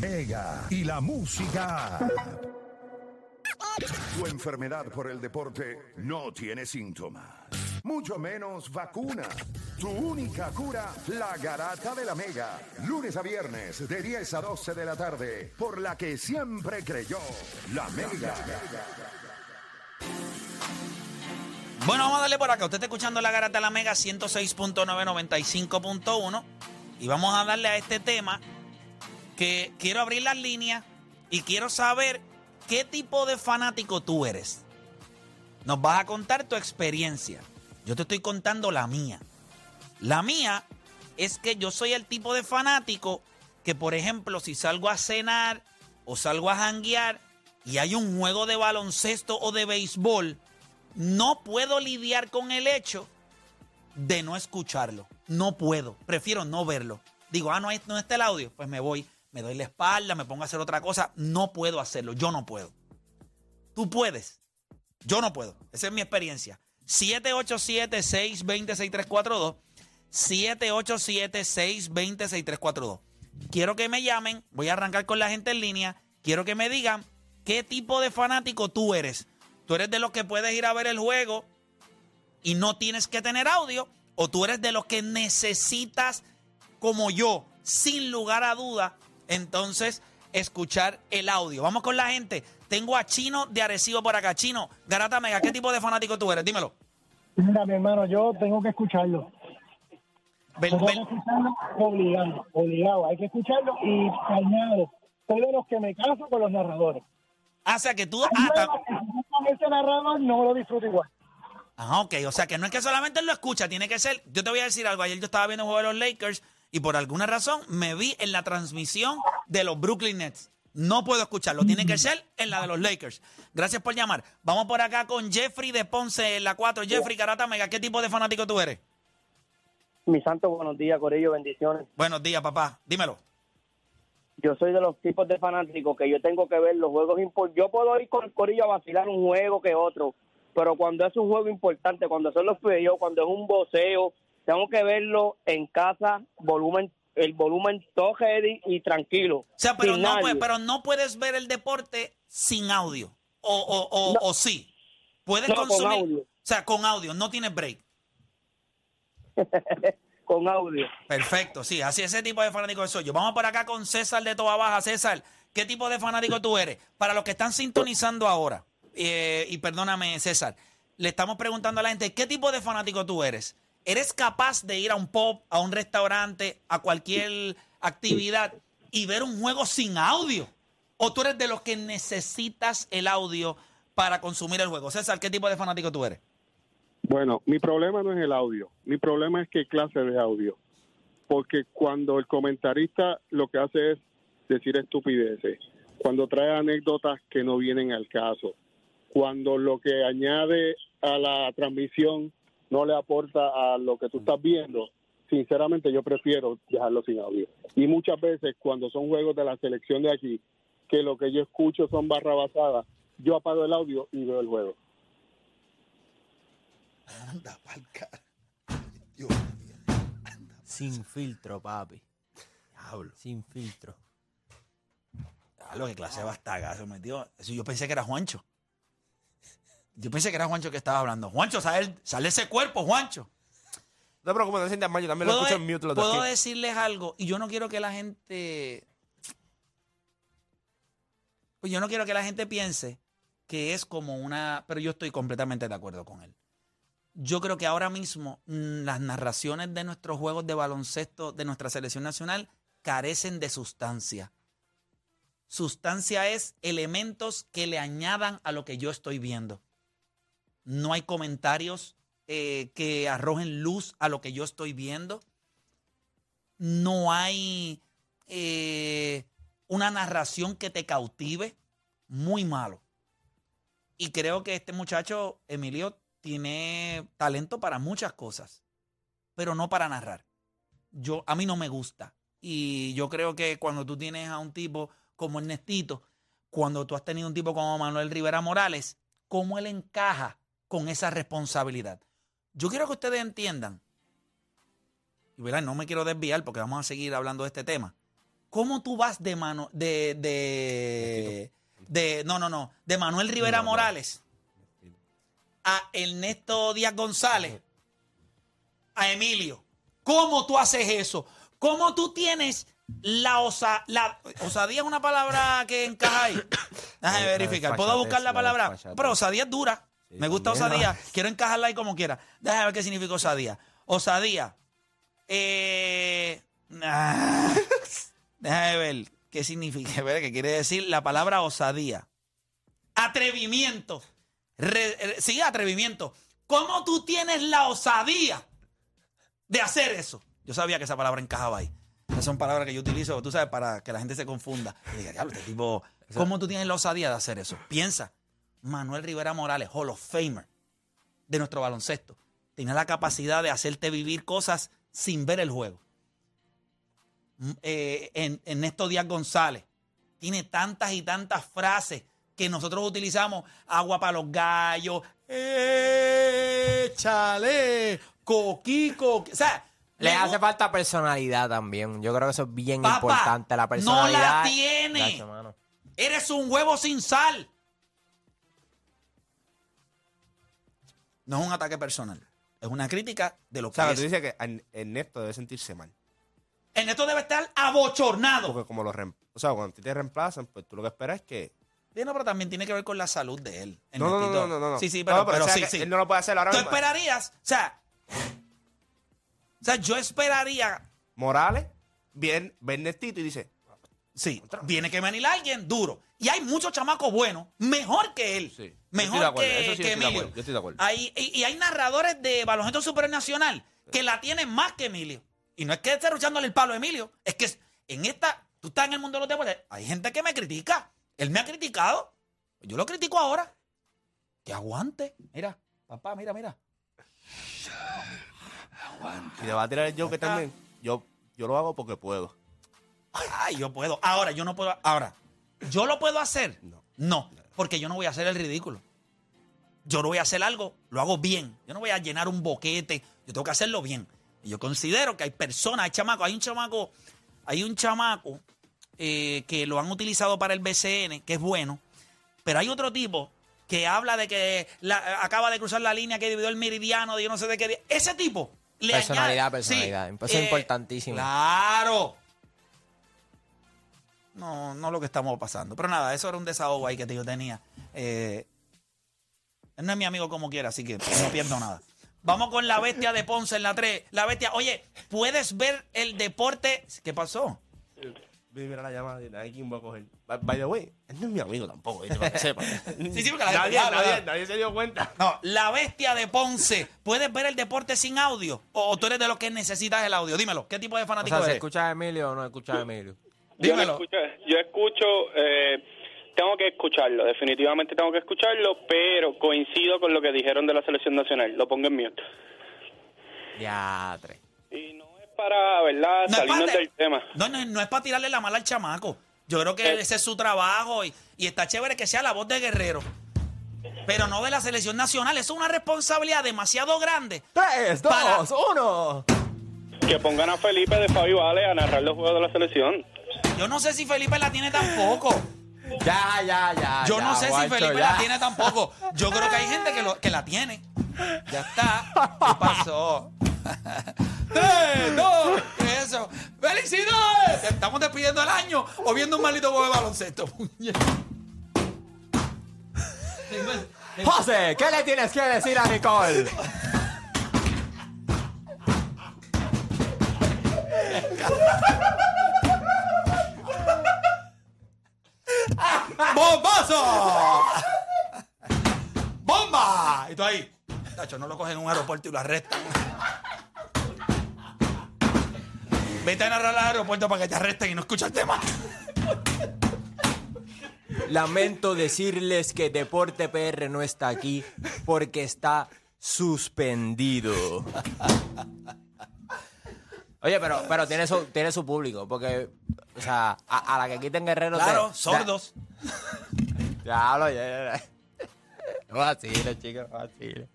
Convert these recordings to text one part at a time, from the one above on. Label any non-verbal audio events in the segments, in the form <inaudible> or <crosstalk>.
Mega y la música. Tu enfermedad por el deporte no tiene síntomas, mucho menos vacuna. Tu única cura, la garata de la Mega. Lunes a viernes de 10 a 12 de la tarde, por la que siempre creyó la Mega. Bueno, vamos a darle por acá. Usted está escuchando la garata de la Mega 106.995.1 y vamos a darle a este tema que quiero abrir las líneas y quiero saber qué tipo de fanático tú eres. Nos vas a contar tu experiencia. Yo te estoy contando la mía. La mía es que yo soy el tipo de fanático que, por ejemplo, si salgo a cenar o salgo a janguear y hay un juego de baloncesto o de béisbol, no puedo lidiar con el hecho de no escucharlo. No puedo. Prefiero no verlo. Digo, ah, no, no está el audio. Pues me voy, me doy la espalda, me pongo a hacer otra cosa. No puedo hacerlo. Yo no puedo. Tú puedes. Yo no puedo. Esa es mi experiencia. 787-620-6342. 787-620-6342. Quiero que me llamen. Voy a arrancar con la gente en línea. Quiero que me digan qué tipo de fanático tú eres. Tú eres de los que puedes ir a ver el juego y no tienes que tener audio. O tú eres de los que necesitas, como yo, sin lugar a duda, entonces escuchar el audio. Vamos con la gente. Tengo a Chino de Arecibo por acá. Chino, Garata Mega, ¿qué tipo de fanático tú eres? Dímelo. Mira, mi hermano, yo tengo que escucharlo. Ven- Tengo que ven- escucharlo obligado, obligado. Hay que escucharlo y añado. Soy de los que me caso con los narradores. Ah, o sea que tú. Ah, ta- con ese narrador no lo disfruto igual. Ajá, ok. O sea que no es que solamente lo escucha, tiene que ser. Yo te voy a decir algo. Ayer yo estaba viendo el juego de los Lakers y por alguna razón me vi en la transmisión de los Brooklyn Nets. No puedo escucharlo, tiene que ser en la de los Lakers. Gracias por llamar. Vamos por acá con Jeffrey de Ponce en la 4. Jeffrey Garata Mega, ¿qué tipo de fanático tú eres? Mi santo, buenos días, Corillo, bendiciones. Buenos días, papá. Dímelo. Yo soy de los tipos de fanáticos que yo tengo que ver los juegos importantes. Yo puedo ir con el Corillo a vacilar un juego que otro, pero cuando es un juego importante, cuando son los playoffs, cuando es un voceo, tengo que verlo en casa, volumen el volumen todo ready y tranquilo. O sea, pero no, puedes, pero no puedes ver el deporte sin audio. O, o, o, No. o sí. Puedes No, con consumir. audio. O sea, con audio, no tienes break. <laughs> con audio. Perfecto, sí, así ese tipo de fanático soy yo. Vamos por acá con César de Toa Baja. César, ¿qué tipo de fanático tú eres? Para los que están sintonizando ahora, eh, y perdóname, César, le estamos preguntando a la gente, ¿qué tipo de fanático tú eres? ¿Eres capaz de ir a un pop, a un restaurante, a cualquier actividad y ver un juego sin audio? ¿O tú eres de los que necesitas el audio para consumir el juego? César, ¿qué tipo de fanático tú eres? Bueno, mi problema no es el audio, mi problema es qué clase de audio. Porque cuando el comentarista lo que hace es decir estupideces, cuando trae anécdotas que no vienen al caso, cuando lo que añade a la transmisión no le aporta a lo que tú estás viendo, sinceramente yo prefiero dejarlo sin audio. Y muchas veces cuando son juegos de la selección de aquí, que lo que yo escucho son barra basada, yo apago el audio y veo el juego. Anda, pa'l cara. Sin filtro, papi. Diablo. Sin filtro. lo que clase de bastagazo metió. Eso yo pensé que era Juancho. Yo pensé que era Juancho que estaba hablando. Juancho, sale, sale ese cuerpo, Juancho. No te preocupes, no te sientas mal, yo también lo escucho en mute los puedo decirles algo y yo no quiero que la gente. Pues yo no quiero que la gente piense que es como una. Pero yo estoy completamente de acuerdo con él. Yo creo que ahora mismo mm, las narraciones de nuestros juegos de baloncesto de nuestra selección nacional carecen de sustancia. Sustancia es elementos que le añadan a lo que yo estoy viendo. No hay comentarios eh, que arrojen luz a lo que yo estoy viendo. No hay eh, una narración que te cautive. Muy malo. Y creo que este muchacho, Emilio, tiene talento para muchas cosas, pero no para narrar. Yo, a mí no me gusta. Y yo creo que cuando tú tienes a un tipo como Ernestito, cuando tú has tenido un tipo como Manuel Rivera Morales, ¿cómo él encaja con esa responsabilidad? Yo quiero que ustedes entiendan, y verán, no me quiero desviar porque vamos a seguir hablando de este tema. ¿Cómo tú vas de mano de de, de no no no de Manuel Rivera Morales a Ernesto Díaz González a Emilio? ¿Cómo tú haces eso? ¿Cómo tú tienes la osa la osadía es una palabra que encaja ahí? <coughs> Déjame verificar. ¿Puedo buscar la palabra? Pero osadía es dura. Sí, Me gusta también, osadía. Quiero encajarla ahí como quiera. Déjame ver qué significa osadía. Osadía. Eh, <laughs> déjame ver qué significa, <laughs> ver qué quiere decir la palabra osadía. Atrevimiento. Re- re- sí, atrevimiento. ¿Cómo tú tienes la osadía de hacer eso? Yo sabía que esa palabra encajaba ahí. Esas son palabras que yo utilizo, tú sabes, para que la gente se confunda. Y diga, diablo, este tipo, ¿cómo tú tienes la osadía de hacer eso? Piensa, Manuel Rivera Morales, Hall of Famer de nuestro baloncesto, tiene la capacidad de hacerte vivir cosas sin ver el juego. Mm, eh, en, Ernesto Díaz González tiene tantas y tantas frases que nosotros utilizamos, agua para los gallos, échale, coquico, o sea, Le hace falta personalidad también. Yo creo que eso es bien Papá, importante. La no la personalidad. tiene. Eres un huevo sin sal. No es un ataque personal. Es una crítica de lo O que sea, es. tú dices que Ern- Ernesto debe sentirse mal. Ernesto debe estar abochornado. Porque como lo O sea, cuando a ti te reemplazan, pues tú lo que esperas es que. Sí, no, pero también tiene que ver con la salud de él. No, no, no, no, no. Sí, sí, No, pero, pero o sea, sí, sí. Él no lo puede hacer ahora Tú mismo. esperarías, o sea, o sea, yo esperaría, Morales, bien, ve Ernestito y dice, sí, viene que venir alguien duro. Y hay muchos chamacos buenos, mejor que él. Sí, yo Mejor estoy de acuerdo, que, eso sí que yo estoy de Emilio. acuerdo, yo estoy de acuerdo. Hay, y, y hay narradores de baloncesto supernacional que la tienen más que Emilio. Y no es que esté ruchándole el palo a Emilio, es que en esta, tú estás en el mundo de los deportes, hay gente que me critica. Él me ha criticado. Yo lo critico ahora. Que aguante. Mira, papá, mira, mira. y le va a tirar el Joker también. Yo, yo lo hago porque puedo. Ay, yo puedo. Ahora, yo no puedo. Ahora, ¿yo lo puedo hacer? No. No, porque yo no voy a hacer el ridículo. Yo no voy a hacer algo, lo hago bien. Yo no voy a llenar un boquete. Yo tengo que hacerlo bien. Y yo considero que hay personas, hay chamacos, hay un chamaco, hay un chamaco eh, que lo han utilizado para el BCN, que es bueno, pero hay otro tipo que habla de que la- acaba de cruzar la línea que dividió el meridiano, de yo no sé de qué. día. Ese tipo. Le Personalidad, añade- personalidad. Sí, Eso es importantísimo. Claro. No, no lo que estamos pasando. Pero nada, eso era un desahogo ahí que yo tenía. Eh, él no es mi amigo como quiera, así que no pierdo nada. Vamos con la bestia de Ponce en la 3. La bestia, oye, ¿puedes ver el deporte? ¿Qué pasó? Mira la llamada nadie quién va a coger. By, by the way, él no es mi amigo tampoco, ¿viste? para que sepa. <laughs> Sí, sí, porque la nadie, se dio cuenta. No, la bestia de Ponce. ¿Puedes ver el deporte sin audio? ¿O tú eres de los que necesitas el audio? Dímelo, ¿qué tipo de O fanático sea, ¿se eres? escucha a Emilio o no escucha a Emilio? Yo, no Dímelo. escucho, yo escucho, eh, tengo que escucharlo, definitivamente tengo que escucharlo, pero coincido con lo que dijeron de la selección nacional, lo pongo en mute. Ya, tres. Y no es para, ¿verdad?, No salirnos para- del tema. No, no, no es para tirarle la mala al chamaco. Yo creo que Eh. ese es su trabajo y, y está chévere que sea la voz de Guerrero. Pero no de la selección nacional. Eso es una responsabilidad demasiado grande. ¡Tres, Para- dos, uno! Que pongan a Felipe de Fabi Vale a narrar los juegos de la selección. Yo no sé si Felipe la tiene tampoco. Ya, ya, ya. Yo ya, no sé si Felipe ya. la tiene tampoco. Yo creo que hay gente que, lo- que la tiene. Ya está. ¿Qué pasó? <laughs> ¡Tres, dos! ¿Qué es eso? ¡Felicidades! Estamos despidiendo el año o viendo un maldito juego de baloncesto. José, ¿qué le tienes que decir a Nicole? <laughs> ¡Bombazo! ¡Bomba! Y tú ahí. Tacho, no lo cogen en un aeropuerto y lo arrestan. Vete a narrar al aeropuerto para que te arresten y no escuchaste más. Lamento decirles que Deporte PR no está aquí porque está suspendido. Oye, pero, pero tiene, su, tiene su público, porque, o sea, a, a la que quiten guerreros... Claro, sordos. Hablo, ya, ya, ya. <laughs> No vacile, chicos, no vacile.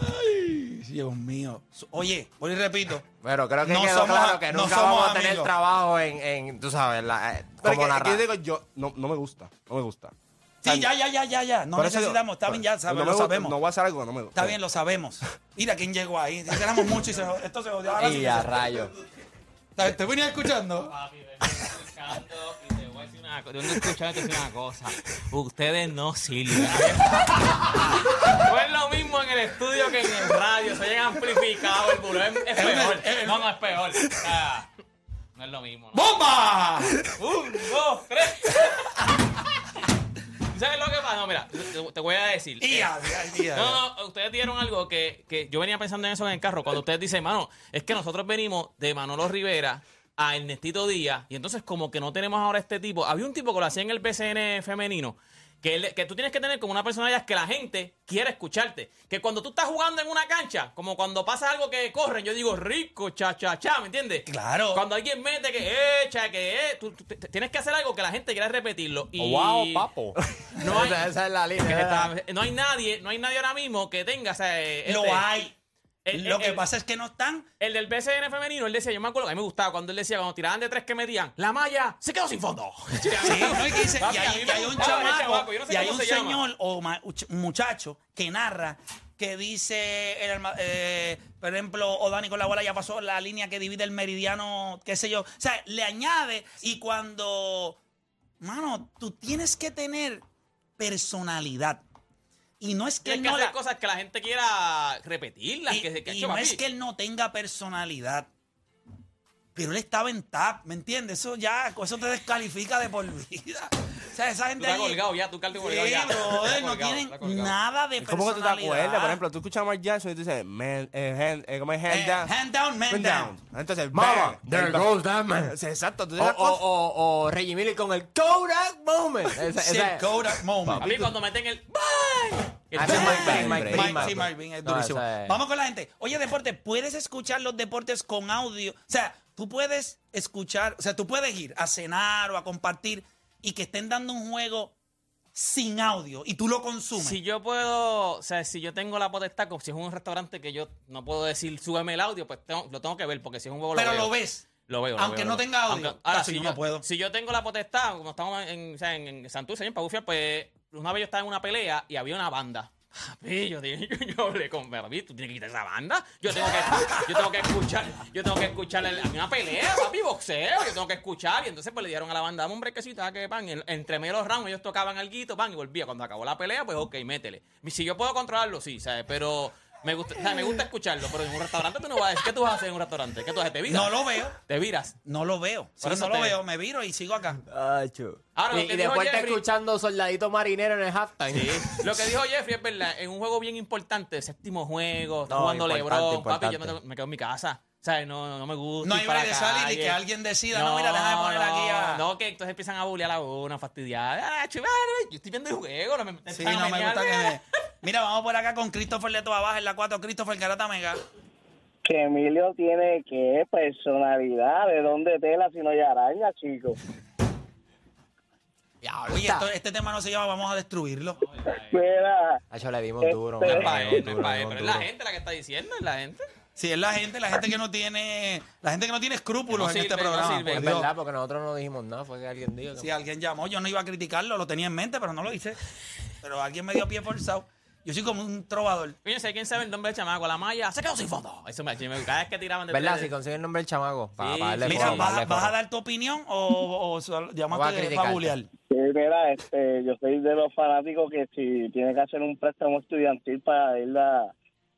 Ay, Dios mío. Oye, hoy repito. Pero creo que No quedó somos- claro que no nunca somos vamos a tener amigos. trabajo en, en, tú sabes, la, eh, Pero como que, narrar. yo digo, yo, no, no me gusta, no me gusta. Sí, ya, ya, ya, ya, ya. No Por eso digo, necesitamos. Está bien, ya no sabemos, me lo gusta, sabemos. No voy a hacer algo que no me gusta. Está bien, lo sabemos. Mira quién llegó ahí. Éramos muchos y se, esto se jodió. Ahora <laughs> sí Y que a se- rayo. ¿Te, te venía escuchando? Papi, vengo escuchando una cosa. Vengo escuchando y te voy a decir una cosa. Ustedes no sirven. <laughs> No es lo mismo en el estudio que en el radio. Se oyen amplificados. El buró es, es peor. No, no es peor. No es lo mismo. ¿no? ¡Bomba! Un, dos, tres. <laughs> ¿Sabes lo que pasa? No, mira, te, voy a decir. Eh, no, no, ustedes dieron algo que, que yo venía pensando en eso en el carro. Cuando ustedes dicen, mano, es que nosotros venimos de Manolo Rivera a Ernestito Díaz y entonces como que no tenemos ahora este tipo. Había un tipo que lo hacía en el BCN femenino. Que, él- que tú tienes que tener como una personalidad que la gente quiere escucharte. Que cuando tú estás jugando en una cancha, como cuando pasa algo que corren, yo digo rico, cha, cha, cha, ¿me entiendes? Claro. Cuando alguien mete que echa, que eh, tú, tienes que hacer algo que la gente quiera repetirlo. Y Wow, papo. <laughs> No <laughs> hay- esa, esa es la línea. <laughs> no hay nadie, no hay nadie ahora mismo que tenga, o sea, eh, Lo este- hay. El- Lo el- que el- pasa es que no están. El del BCN femenino, él decía, yo me acuerdo que a mí me gustaba cuando él decía, cuando tiraban de tres que metían, la malla se quedó sin fondo. <laughs> Sí, ¿no? y, que dice- y hay, y un chamaco, no sé y hay un se llama. señor o ma- ch- muchacho que narra que dice, el eh, por ejemplo, Odani con la bola ya pasó la línea que divide el meridiano, qué sé yo. O sea, le añade y cuando, mano, tú tienes que tener personalidad. Y no es que él que no hacer la- cosas que la gente quiera repetirlas. y, que, que, y no papi, es que él no tenga personalidad. Pero él estaba en tap, ¿me entiendes? Eso ya, eso te descalifica de por vida. O sea, esa Tú gente estás allí- colgado ya, tú Sí, colgado ya. brother, no colgado, tienen nada de ¿Cómo que tú te acuerdas? Por ejemplo, tú escuchas a Mark Jackson y tú dices, man, eh, hand, eh, ¿cómo es hand Eh, down? hand down, man down. Entonces, Mama, there goes that man. Exacto, tú O, o, o, o Reggie Miller con el Kodak Moment. <laughs> Esa, Sí, esa- el Kodak moment. A mí cuando meten el bang, el Ah, es Mike Mike sí, Mike es durísimo. es- Vamos con la gente. Oye, deporte, ¿puedes escuchar los deportes con audio? O sea, tú puedes escuchar, o sea, tú puedes ir a cenar o a compartir y que estén dando un juego sin audio y tú lo consumes. Si yo puedo, o sea, si yo tengo la potestad, como si es un restaurante que yo no puedo decir, súbeme el audio, pues tengo- lo tengo que ver, porque si es un juego pero lo veo. lo ves. Lo veo, lo Aunque veo, no lo veo. tenga audio. Aunque- ahora, Cacho, si yo no puedo. si yo tengo la potestad, como estamos en, o sea, en, en Santurce, en Pabufiar, pues una vez yo estaba en una pelea y había una banda. Papi, yo, <laughs> yo, yo hablé con tú tienes que quitar esa banda. Yo tengo que, yo tengo que escuchar, yo tengo que escuchar el- una pelea, papi, boxeo, yo tengo que escuchar. Y entonces pues le dieron a la banda, un brequecito, que pan. En- entre medio los rounds ellos tocaban algo, pan, y volvía. Cuando acabó la pelea, pues ok, métele. Si yo puedo controlarlo, sí, ¿sabes? Pero me gusta, o sea, me gusta escucharlo, pero en un restaurante tú no vas a decir, ¿qué tú vas a hacer en un restaurante? ¿Qué tú haces? ¿Te viras? No lo veo. ¿Te viras? No lo veo. Eso no lo te- veo. Me viro y sigo acá. Acho. Ahora, lo y, que y después está escuchando Soldadito Marinero en el halftime. Sí. Lo que dijo Jeffrey es verdad. En un juego bien importante, séptimo juego, está No, jugando importante, LeBron, papi, yo me, me quedo en mi casa. O sea, no, no me gusta. No hay para break de salir y que alguien decida, no, mira, déjame poner no, aquí a- No, que entonces empiezan a bullear a uno, a fastidiar. Ah, chival, yo estoy viendo el juego. No me, Sí, no me gusta que me... Mira, vamos por acá con Christopher de toda baja en la 4. Christopher Garata Mega. Que Emilio tiene que personalidad, de dónde tela si no hay araña, chico. Oye, esto- este tema no se llama Vamos a destruirlo. Mira, Acho, le dimos duro. Este- le No es para él, no es duro, para él, pero es la duro. gente la que está diciendo, es la gente. Sí, es la gente, la gente que no tiene, la gente que no tiene escrúpulos No en este no programa. sirve. por Es verdad, porque nosotros no dijimos nada, fue que alguien dijo. Si alguien llamó, yo no iba a criticarlo, lo tenía en mente, pero no lo hice. Pero alguien me dio pie forzado. Yo soy como un trovador. Fíjense, ¿quién sabe el nombre del chamaco? La malla se quedó sin fondo. Eso me, cada vez que tiraban de ¿Verdad? Si consigue el nombre del chamaco, para Sí, darle Mira, ¿vas, para a- darle vas a foro. dar tu opinión o, o Voy a llamaste criticarte. sí, mira, este, yo soy de los fanáticos que si tiene que hacer un préstamo estudiantil para ir a,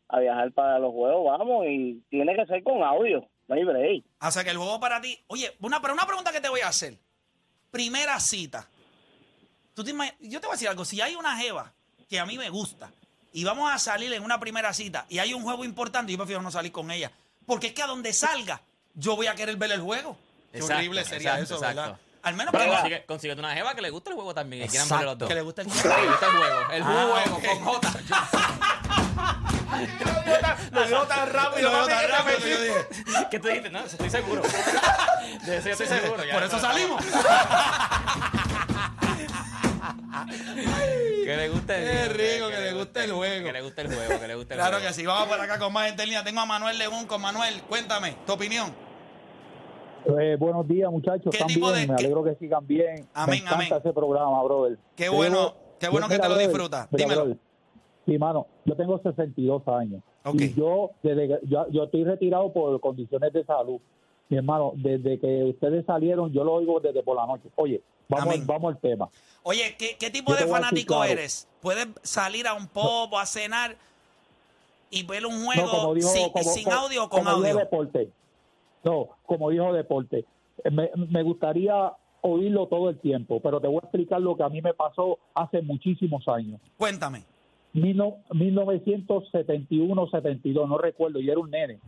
a viajar para los juegos, vamos, y tiene que ser con audio, no hay break. O sea, que el juego para ti... Oye, una, pero una pregunta que te voy a hacer. Primera cita. Tú te imag- yo te voy a decir algo. Si hay una jeva que a mí me gusta y vamos a salir en una primera cita y hay un juego importante, yo prefiero no salir con ella. Porque es que a donde salga, yo voy a querer ver el juego. Qué Exacto, horrible sería exacto, eso, ¿verdad? exacto. Al menos Pero que, consigue, consíguete una jeva que le guste el juego también. Que quieran los dos. que le guste el <laughs> Que le guste el juego. El Ah, juego con J. <laughs> Lo digo tan rápido, Lo veo papi, tan rápido yo dije, ¿Qué tú dijiste? No, estoy seguro. <laughs> De eso yo estoy seguro. ya. Por eso salimos. Que le guste. Qué rico, que le guste el juego. Que le guste el juego, que le guste el Claro juego. que sí. Vamos por acá con más gente en línea. Tengo a Manuel Legún con Manuel. Cuéntame, tu opinión. Eh, buenos días, muchachos. ¿Qué ¿Están tipo de- Me qué- alegro que sigan bien. Amén, Me encanta amén. ese programa, brother. Qué bueno, qué yo- bueno que mira, te lo brother, disfrutas. mira, Dímelo. brother. Sí, mano, yo tengo 62 años. Ok. Y yo, desde yo, yo estoy retirado por condiciones de salud. Mi hermano, desde que ustedes salieron, yo lo oigo desde por la noche. Oye, vamos, Amén. vamos al tema. Oye, ¿qué, qué tipo Yo de fanático claro. eres? ¿Puedes salir a un pop o a cenar y ver un No, juego como dijo- sin, como- sin como- audio o con como dijo audio? Deporte. No, como dijo Deporte. Me, me gustaría oírlo todo el tiempo, pero te voy a explicar lo que a mí me pasó hace muchísimos años. Cuéntame. Mil no- 1971-72, no recuerdo, y era un nene.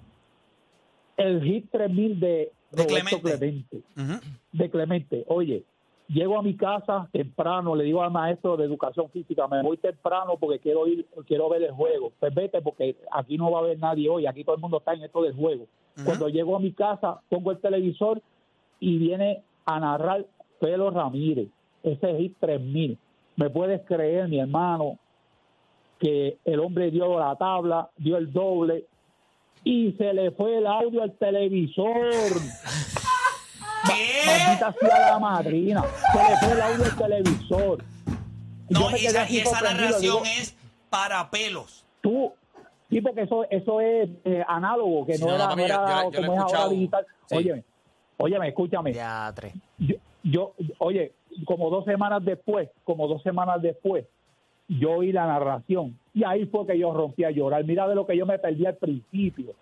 El hit 3000 de, De Roberto Clemente. Clemente. De Clemente. Oye, llego a mi casa temprano, le digo al maestro de educación física, me voy temprano porque quiero ir, quiero ver el juego. Pues vete porque aquí no va a haber nadie hoy, aquí todo el mundo está en esto del juego. Cuando llego a mi casa, pongo el televisor y viene a narrar Pelo Ramírez, ese hit 3000. ¿Me puedes creer, mi hermano, que el hombre dio la tabla, dio el doble y se le fue el audio al televisor? <laughs> Maldita sea la madrina. Se le fue el audio al televisor. No, y esa, y esa narración digo, es para pelos. Tú, sí, porque eso, eso es eh, análogo, que Sí, no, no, era, no era yo- yo como es ahora escuchado. digital. Sí. Óyeme, óyeme, escúchame. Teatre. Yo, yo, oye, como dos semanas después, como dos semanas después, yo oí la narración y ahí fue que yo rompí a llorar. Mira de lo que yo me perdí al principio.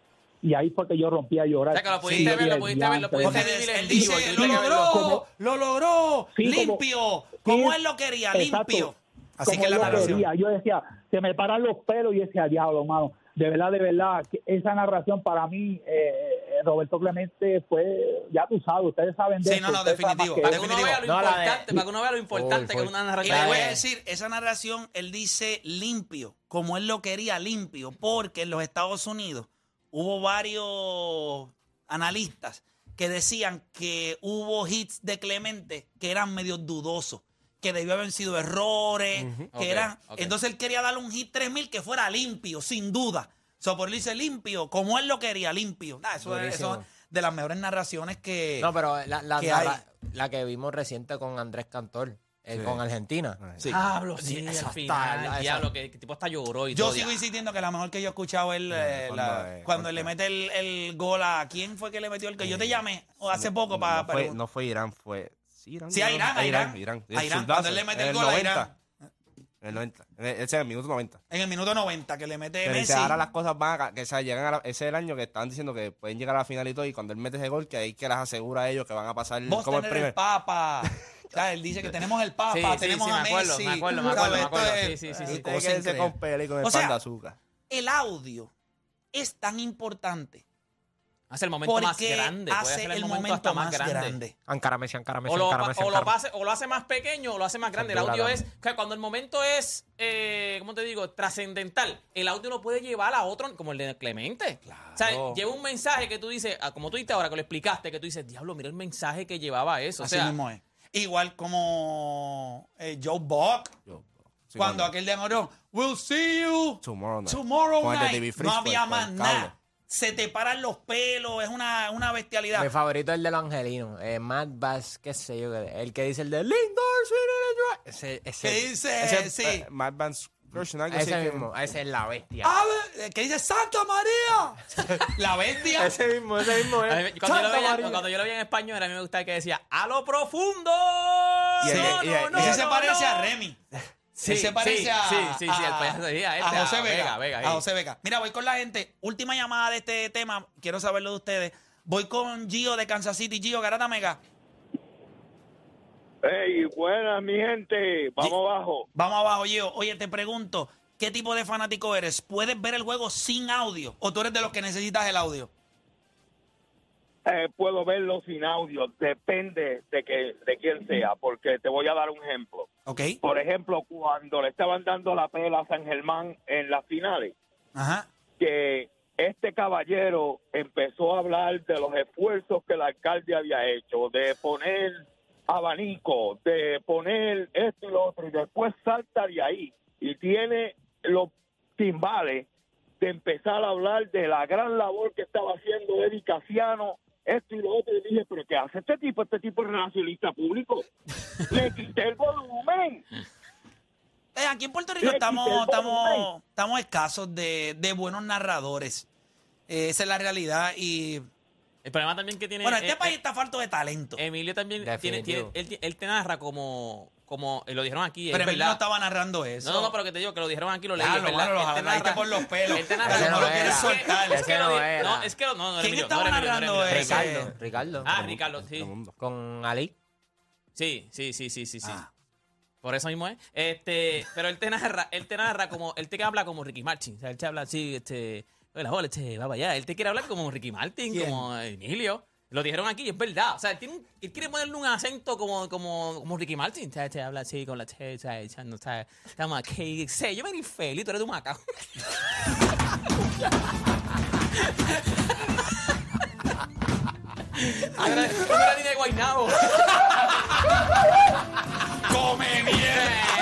Y ahí fue que yo rompí a llorar. O sea, que lo pudiste Sí, ver, lo el pudiste ver, lo pudiste vivir dice, yo lo logró, Como- lo logró, Sí, limpio, como, Sí, él lo quería, exacto. limpio. Así como que la narración. quería. Yo decía, se me paran los pelos y decía, diablo, hermano. De verdad, de verdad, esa narración para mí, eh, Roberto Clemente fue, ya tú sabes, ustedes saben de Sí, eso, no, no, definitivo. Para que uno vea lo No, la de- importante, para que uno vea lo importante que es una Y narración. le voy a decir, esa narración, él dice limpio, como él lo quería limpio, porque en los Estados Unidos hubo varios analistas que decían que hubo hits de Clemente que eran medio dudosos, que debió haber sido errores, que Ok, ok. Entonces él quería darle un hit 3000 que fuera limpio, sin duda. So, por él dice limpio, como él lo quería, limpio. Nah, eso, es, Durísimo. eso es de las mejores narraciones que... No, pero la, la, hay. la que vimos reciente con Andrés Cantor, eh, con Argentina. Sí. Diablo, sí, Sí, al final, está- diablo, que, que tipo hasta lloró y Yo todo. sigo ya. insistiendo que la mejor que yo he escuchado es eh, cuando, la- eh, cuando cuando- le mete el, el gol a. ¿Quién fue que le metió el que Yo te llamé o hace poco para. no, fue, no fue Irán, fue. Sí, Irán. Sí, a Irán, a Irán. Irán. A Irán, cuando él le mete en el gol a 90. Irán. En el 90. En el- Ese es el minuto 90. En el minuto 90 que le mete Que Messi. dice, ahora las cosas van a, que o sea, llegan a la- ese es el año que estaban diciendo que pueden llegar a la final y todo y cuando él mete ese gol que ahí que las asegura a ellos que van a pasar Vos como el tener primer el Papa. <laughs> O sea, él dice que tenemos el Papa, Sí, tenemos sí, a me acuerdo, Messi. me acuerdo, me acuerdo, me acuerdo. Sí, sí, sí, sí. cosa con pele y con el O sea, pan de azúcar. El audio es tan importante Hace el momento más grande. Puede hace hacer el el momento, momento hasta más más grande. grande. Ankara Messi, O lo, o, hace, o lo hace más pequeño o lo hace más grande. El audio es que cuando el momento es, eh, ¿cómo te digo? Trascendental. El audio lo puede llevar a otro, como el de Clemente. O sea, lleva un mensaje que tú dices, ah, como tú dijiste ahora, que lo explicaste, que tú dices, diablo, mira el mensaje que llevaba eso. O Así sea, mismo es. Igual como eh, Joe Buck. Sí, cuando aquel de Morón, we'll see you Tomorrow night. tomorrow night. No había con- más nada. Se te paran los pelos, es una, una bestialidad. Mi favorito es el de los angelinos. Eh, Matt Bass, qué sé yo. El que dice el de Lindor. Ese, ese, ¿Qué dice? Ese, sí. eh, algo así ese que- mismo. Ese es la bestia. Eh, ¿Qué dice Santa María? <laughs> La bestia. Ese mismo, ese mismo mí- es. cuando, yo lo veía, María. cuando yo lo veía en español, a mí me gustaba que decía, ¡a lo profundo! Y el- no, y no, el- no, Ese no, se parece no". a Remy. Sí, se parece sí, a, sí, sí, sí, el a- payaso de día, a este, José a Vega. Vega, Vega, a. José Vega. Mira, voy con la gente. Última llamada de este tema. Quiero saberlo de ustedes. Voy con Gio de Kansas City. Gio, Garata Mega. Hey, buenas, mi gente. Vamos abajo. Vamos abajo, Gio. Oye, te pregunto, ¿qué tipo de fanático eres? ¿Puedes ver el juego sin audio o tú eres de los que necesitas el audio? Eh, puedo verlo sin audio. Depende de que de quién sea, porque te voy a dar un ejemplo. ¿Ok? Por ejemplo, cuando le estaban dando la pela a San Germán en las finales, Ajá. que este caballero empezó a hablar de los esfuerzos que el alcalde había hecho, de poner abanico, de poner esto y lo otro, y después salta de ahí y tiene los timbales de empezar a hablar de la gran labor que estaba haciendo Eddie Casiano, esto y lo otro, y dije, pero ¿qué hace este tipo? Este tipo es relacionista público. Le quité el volumen. Eh, aquí en Puerto Rico estamos, escasos de, de buenos narradores. Eh, esa es la realidad. Y El problema también que tiene. bueno, este eh, país eh, está falto de talento. Emilio también tiene, tiene- él, él te narra como, como eh, lo dijeron aquí. pero es no verdad. estaba narrando eso. No, no, no, pero que te digo que lo dijeron aquí, lo leí. Es lo verdad. malo, lo Él te agarraste narra- por los pelos. Él te narra. Ese no lo quieres Es que- soltar. es que no era. No, es que no, no, ¿Quién estaba no no narrando ese? Ricardo, Ricardo. Ah, Ricardo, sí. Con Ali. Sí, sí, sí, sí, sí, sí. Ah. Por eso mismo es. Este, pero él te narra, él te narra como, él te habla como Ricky Martin. O sea, él te habla así, este, hola, hola, este, va para allá. Él te quiere hablar como Ricky Martin, ¿Quién? como Emilio. Lo dijeron aquí, es verdad. O sea, él, quiere ponerle un acento como, como, como Ricky Martin. Te, te habla así con la te, te, echando, te, estamos aquí. Sé, yo me infeliz, tú eres un macaco. Ahora, ¡Come bien!